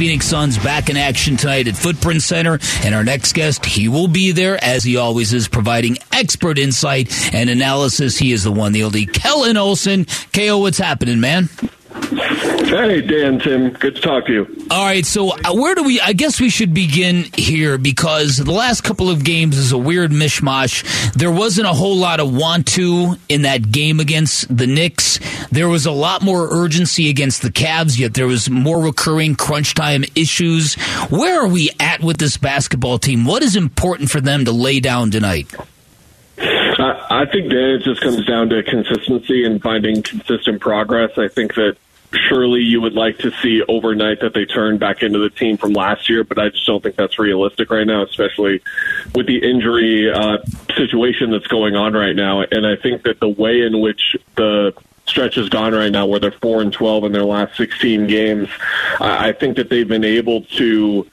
Phoenix Suns back in action tonight at Footprint Center. And our next guest, he will be there as he always is, providing expert insight and analysis. He is the one, the only Kellan Olson. KO, what's happening, man? Hey, Dan, Tim. Good to talk to you. All right, so uh, where do we? I guess we should begin here because the last couple of games is a weird mishmash. There wasn't a whole lot of want to in that game against the Knicks. There was a lot more urgency against the Cavs, yet there was more recurring crunch time issues. Where are we at with this basketball team? What is important for them to lay down tonight? I, I think Dan, it just comes down to consistency and finding consistent progress. I think that surely you would like to see overnight that they turn back into the team from last year, but I just don't think that's realistic right now, especially with the injury uh, situation that's going on right now. And I think that the way in which the stretch is gone right now, where they're four and twelve in their last sixteen games, I, I think that they've been able to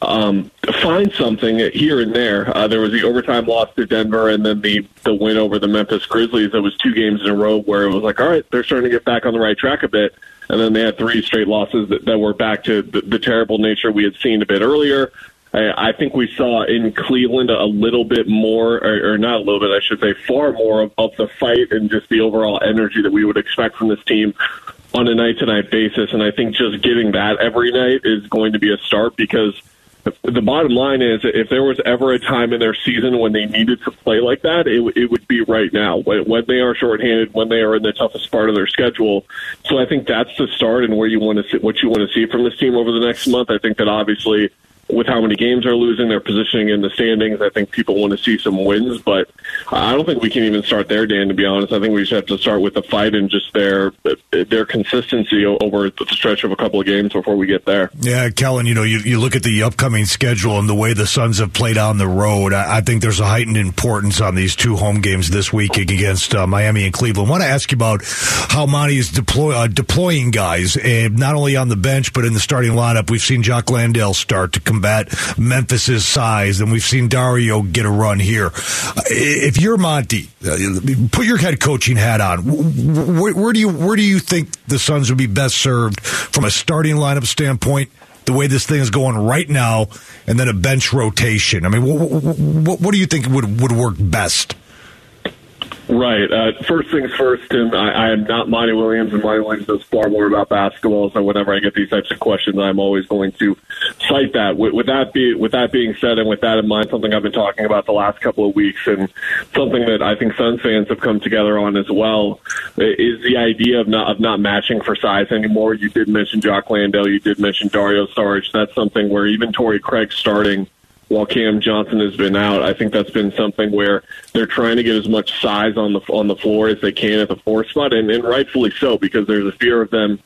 um, find something here and there. Uh, there was the overtime loss to Denver, and then the the win over the Memphis Grizzlies. That was two games in a row where it was like, all right, they're starting to get back on the right track a bit. And then they had three straight losses that, that were back to the, the terrible nature we had seen a bit earlier. I, I think we saw in Cleveland a little bit more, or, or not a little bit, I should say, far more of, of the fight and just the overall energy that we would expect from this team on a night to night basis. And I think just getting that every night is going to be a start because the bottom line is if there was ever a time in their season when they needed to play like that, it, it would be right now when, they are shorthanded, when they are in the toughest part of their schedule. So I think that's the start and where you want to see what you want to see from this team over the next month. I think that obviously with how many games they're losing, their positioning in the standings. I think people want to see some wins, but I don't think we can even start there, Dan. To be honest, I think we just have to start with the fight and just their their consistency over the stretch of a couple of games before we get there. Yeah, Kellan, you know, you, you look at the upcoming schedule and the way the Suns have played on the road. I, I think there's a heightened importance on these two home games this week against uh, Miami and Cleveland. I want to ask you about how Monty is deploy, uh, deploying guys, uh, not only on the bench but in the starting lineup. We've seen Jock Landale start to combat Memphis's size, and we've seen Dario get a run here. If you're Monty, uh, put your head coaching hat on. Where, where do you where do you think the Suns would be best served from a starting lineup standpoint? The way this thing is going right now, and then a bench rotation. I mean, what, what, what do you think would would work best? Right. Uh, first things first, Tim. I, I am not Monty Williams, and Monty Williams knows far more about basketball. So whenever I get these types of questions, I'm always going to cite that. With, with that be with that being said, and with that in mind, something I've been talking about the last couple of weeks, and something that I think Suns fans have come together on as well, is the idea of not of not matching for size anymore. You did mention Jock Landale. You did mention Dario Saric. That's something where even Torrey Craig starting while Cam Johnson has been out. I think that's been something where they're trying to get as much size on the on the floor as they can at the four spot, and, and rightfully so because there's a fear of them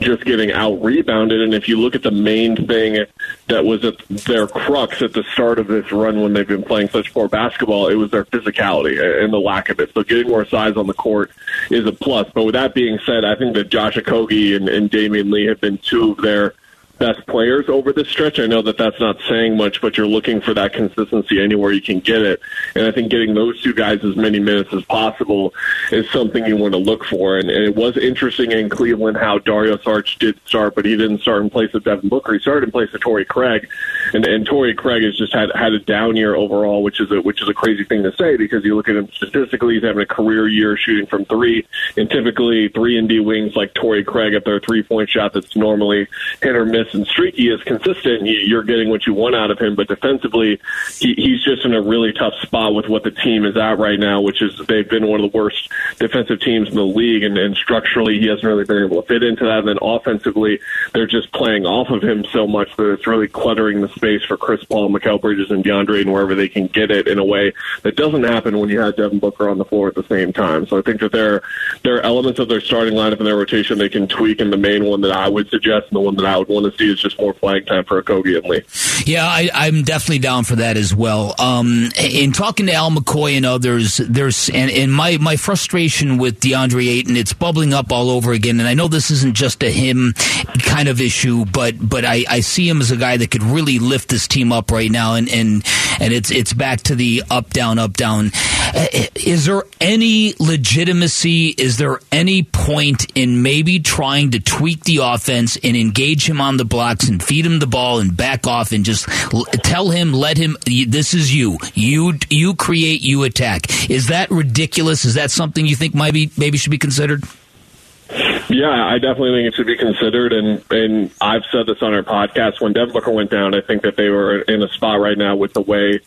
just getting out rebounded. And if you look at the main thing that was at their crux at the start of this run when they've been playing such poor basketball, it was their physicality and the lack of it. So getting more size on the court is a plus. But with that being said, I think that Josh Okogie and, and Damion Lee have been two of their best players over this stretch. I know that that's not saying much, but you're looking for that consistency anywhere you can get it. And I think getting those two guys as many minutes as possible is something you want to look for. And, and it was interesting in Cleveland how Dario Saric did start, but he didn't start in place of Devin Booker. He started in place of Torrey Craig, and, and Torrey Craig has just had had a down year overall, which is a which is a crazy thing to say because you look at him statistically, he's having a career year shooting from three, and typically three and D wings like Torrey Craig at their three point shot that's normally hit or miss and streaky is consistent, you're getting what you want out of him. But defensively, he, he's just in a really tough spot with what the team is at right now, which is they've been one of the worst defensive teams in the league, and, and structurally, he hasn't really been able to fit into that. And then offensively, they're just playing off of him so much that it's really cluttering the space for Chris Paul, Mikal Bridges, and DeAndre, and wherever they can get it in a way that doesn't happen when you have Devin Booker on the floor at the same time. So I think that there there are elements of their starting lineup and their rotation they can tweak, and the main one that I would suggest, and the one that I would want to see is just more flag time for Okogie and Lee. Yeah, I, am definitely down for that as well. Um, in talking to Al McCoy and others, there's and, and my my frustration with DeAndre Ayton, it's bubbling up all over again. And I know this isn't just a him kind of issue, but but I, I see him as a guy that could really lift this team up right now, and and and it's it's back to the up down up down. Is there any legitimacy? Is there any point in maybe trying to tweak the offense and engage him on the blocks and feed him the ball and back off and just tell him, let him, this is you. You, you create, you attack. Is that ridiculous? Is that something you think maybe, maybe should be considered? Yeah, I definitely think it should be considered, and and I've said this on our podcast. When Booker went down, I think that they were in a spot right now with the way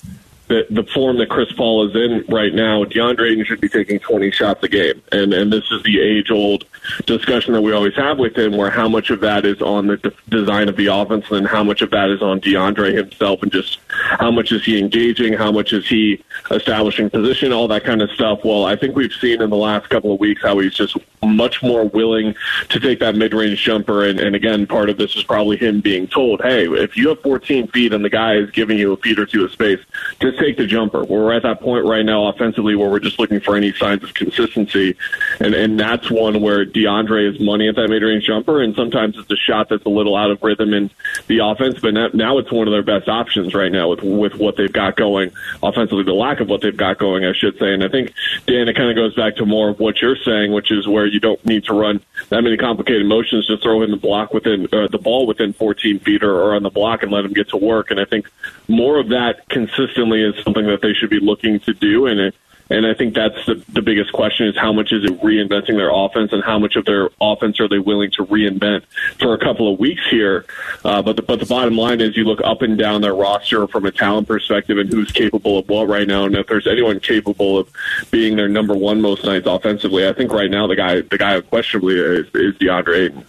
the, the form that Chris Paul is in right now, DeAndre Ayton should be taking 20 shots a game. And, and this is the age old discussion that we always have with him, where how much of that is on the design of the offense and how much of that is on DeAndre himself and just how much is he engaging, how much is he establishing position, all that kind of stuff. Well, I think we've seen in the last couple of weeks how he's just much more willing to take that mid range jumper. And, and again, part of this is probably him being told, hey, if you have 14 feet and the guy is giving you a feet or two of space, just take the jumper. We're at that point right now offensively where we're just looking for any signs of consistency, and and that's one where DeAndre is money at that mid range jumper, and sometimes it's a shot that's a little out of rhythm in the offense, but now it's one of their best options right now with with what they've got going offensively, the lack of what they've got going, I should say. And I think Dan, it kind of goes back to more of what you're saying, which is where you don't need to run that many complicated motions, just throw in the block within uh, the ball within 14 feet or, or on the block and let him get to work. And I think more of that consistently is something that they should be looking to do. And it, and I think that's the, the biggest question is how much is it reinventing their offense and how much of their offense are they willing to reinvent for a couple of weeks here. Uh, but, the, but the bottom line is you look up and down their roster from a talent perspective and who's capable of what right now. And if there's anyone capable of being their number one most nights offensively, I think right now the guy, the guy unquestionably is, is DeAndre Ayton.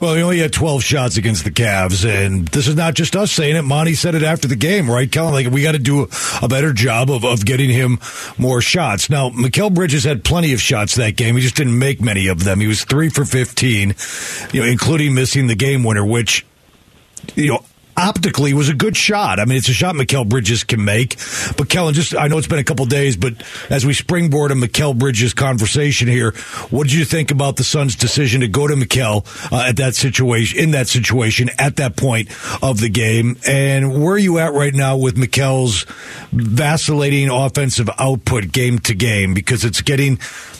Well, he only had 12 shots against the Cavs, and this is not just us saying it. Monty said it after the game, right, Kellan? Like, we got to do a better job of, of getting him more shots. Now, Mikal Bridges had plenty of shots that game. He just didn't make many of them. He was three for 15, you know, including missing the game winner, which, you know, optically was a good shot. I mean, it's a shot Mikal Bridges can make. But Kellan, just I know it's been a couple days, but as we springboard a Mikal Bridges conversation here, what did you think about the Suns' decision to go to Mikal uh, at that situation, in that situation, at that point of the game, and where are you at right now with Mikal's vacillating offensive output game to game? Because it's getting,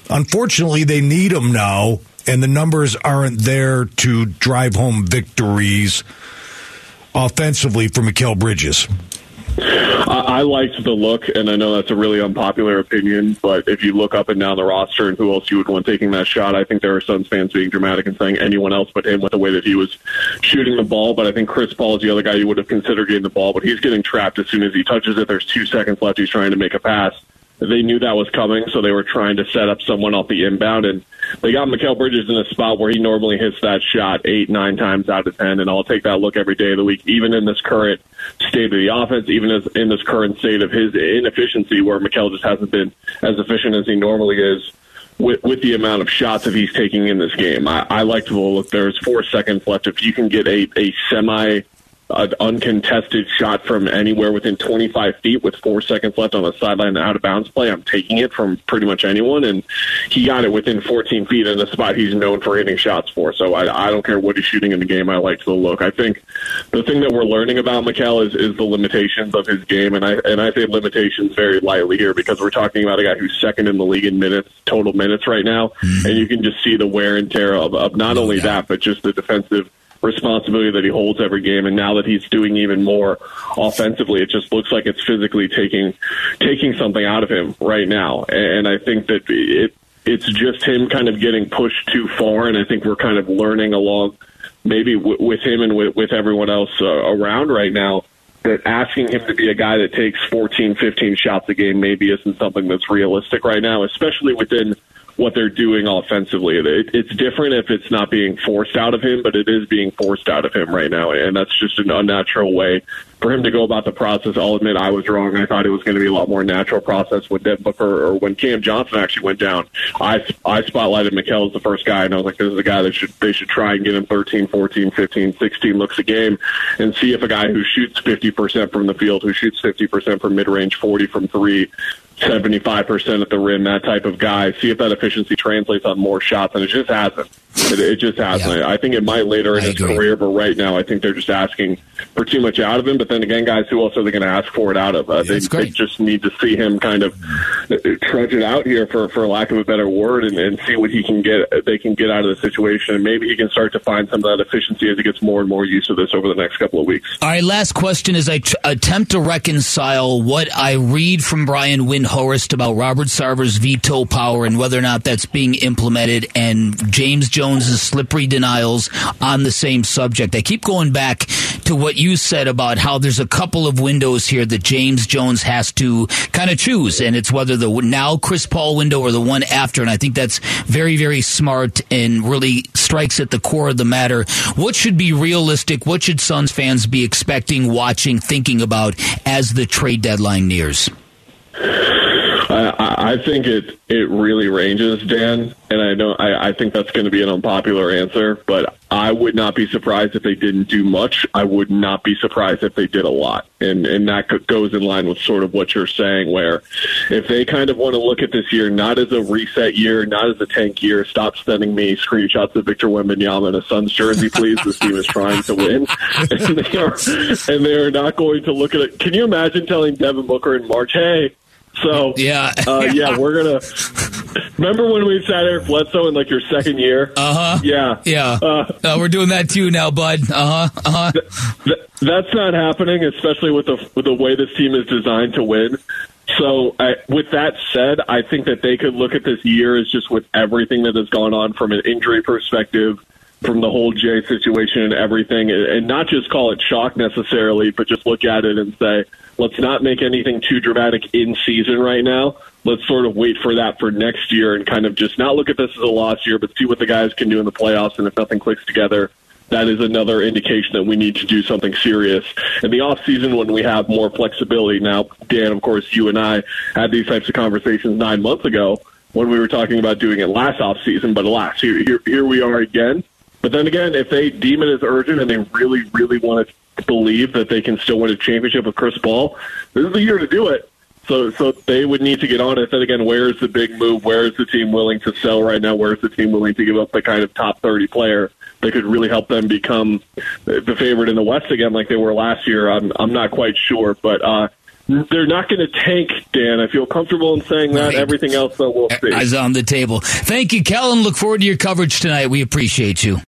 unfortunately, they need him now. And the numbers aren't there to drive home victories offensively for Mikal Bridges? I, liked the look, and I know that's a really unpopular opinion, but if you look up and down the roster and who else you would want taking that shot, I think there are Suns fans being dramatic and saying anyone else but him with the way that he was shooting the ball. But I think Chris Paul is the other guy you would have considered getting the ball, but he's getting trapped as soon as he touches it. There's two seconds left. He's trying to make a pass they knew that was coming, so they were trying to set up someone off the inbound, and they got Mikal Bridges in a spot where he normally hits that shot eight, nine times out of ten, and I'll take that look every day of the week, even in this current state of the offense, even as in this current state of his inefficiency, where Mikal just hasn't been as efficient as he normally is. With, with the amount of shots that he's taking in this game, I, I like to look. There's four seconds left. If you can get a, a semi an uncontested shot from anywhere within 25 feet with four seconds left on the sideline out of bounds play. I'm taking it from pretty much anyone, and he got it within 14 feet in a spot he's known for hitting shots for. So I, I don't care what he's shooting in the game. I like the look. I think the thing that we're learning about Mikal is, is the limitations of his game, and I and I say limitations very lightly here because we're talking about a guy who's second in the league in minutes, total minutes right now, mm-hmm. and you can just see the wear and tear of, of not only yeah. that but just the defensive responsibility that he holds every game. And now that he's doing even more offensively, it just looks like it's physically taking taking something out of him right now. And I think that it it's just him kind of getting pushed too far. And I think we're kind of learning along maybe w- with him and with, with everyone else uh, around right now that asking him to be a guy that takes 14, 15 shots a game maybe isn't something that's realistic right now, especially within what they're doing offensively. It, it's different if it's not being forced out of him, but it is being forced out of him right now, and that's just an unnatural way for him to go about the process. I'll admit I was wrong. I thought it was going to be a lot more natural process when Devin Booker or when Cam Johnson actually went down. I I spotlighted Mikal as the first guy, and I was like, this is a guy that should they should try and get him 13, 14, 15, 16 looks a game, and see if a guy who shoots 50% from the field, who shoots 50% from mid range, 40 from three, 75% at the rim, that type of guy. See if that efficiency translates on more shots, and it just hasn't. It, it just hasn't. Yeah. I think it might later in I his agree. career, but right now, I think they're just asking for too much out of him. But then again, guys, who else are they going to ask for it out of? Uh, they, they, just need to see him kind of trudge it out here, for for lack of a better word, and, and see what he can get. They can get out of the situation, and maybe he can start to find some of that efficiency as he gets more and more used to this over the next couple of weeks. All right, last question is I t- attempt to reconcile what I read from Brian Windhorst about Robert Sarver's veto power and whether or not that's being implemented, and James Jones's slippery denials on the same subject. I keep going back to what you said about how there's a couple of windows here that James Jones has to kind of choose, and it's whether the now Chris Paul window or the one after. And I think that's very, very smart and really strikes at the core of the matter. What should be realistic? What should Suns fans be expecting, watching, thinking about as the trade deadline nears? I, think it it really ranges, Dan, and I know I, I think that's going to be an unpopular answer, but I would not be surprised if they didn't do much. I would not be surprised if they did a lot, and and that goes in line with sort of what you're saying, where if they kind of want to look at this year not as a reset year, not as a tank year, stop sending me screenshots of Victor Wembanyama in a Suns jersey, please. this team is trying to win, and they are and they are not going to look at it. Can you imagine telling Devin Booker in March, hey? So yeah, uh, yeah, we're gonna. Remember when we sat Eric Bledsoe in like your second year? Uh huh. Yeah, yeah. Uh, uh, we're doing that too now, bud. Uh huh. Uh huh. Th- th- that's not happening, especially with the with the way this team is designed to win. So, I, with that said, I think that they could look at this year as just with everything that has gone on from an injury perspective, from the whole Jae situation and everything, and not just call it shock necessarily, but just look at it and say, let's not make anything too dramatic in season right now. Let's sort of wait for that for next year and kind of just not look at this as a lost year, but see what the guys can do in the playoffs. And if nothing clicks together, that is another indication that we need to do something serious in the off season when we have more flexibility. Now, Dan, of course, you and I had these types of conversations nine months ago when we were talking about doing it last off season, but alas, here, here, here we are again. But then again, if they deem it as urgent and they really, really want to believe that they can still win a championship with Chris Paul, this is the year to do it. So, so they would need to get on it. Then again, where is the big move? Where is the team willing to sell right now? Where is the team willing to give up the kind of top thirty player that could really help them become the favorite in the West again, like they were last year? I'm, I'm not quite sure, but uh, they're not going to tank, Dan. I feel comfortable in saying that. Right. Everything else, though, we'll see. Eyes on the table. Thank you, Kellan. Look forward to your coverage tonight. We appreciate you.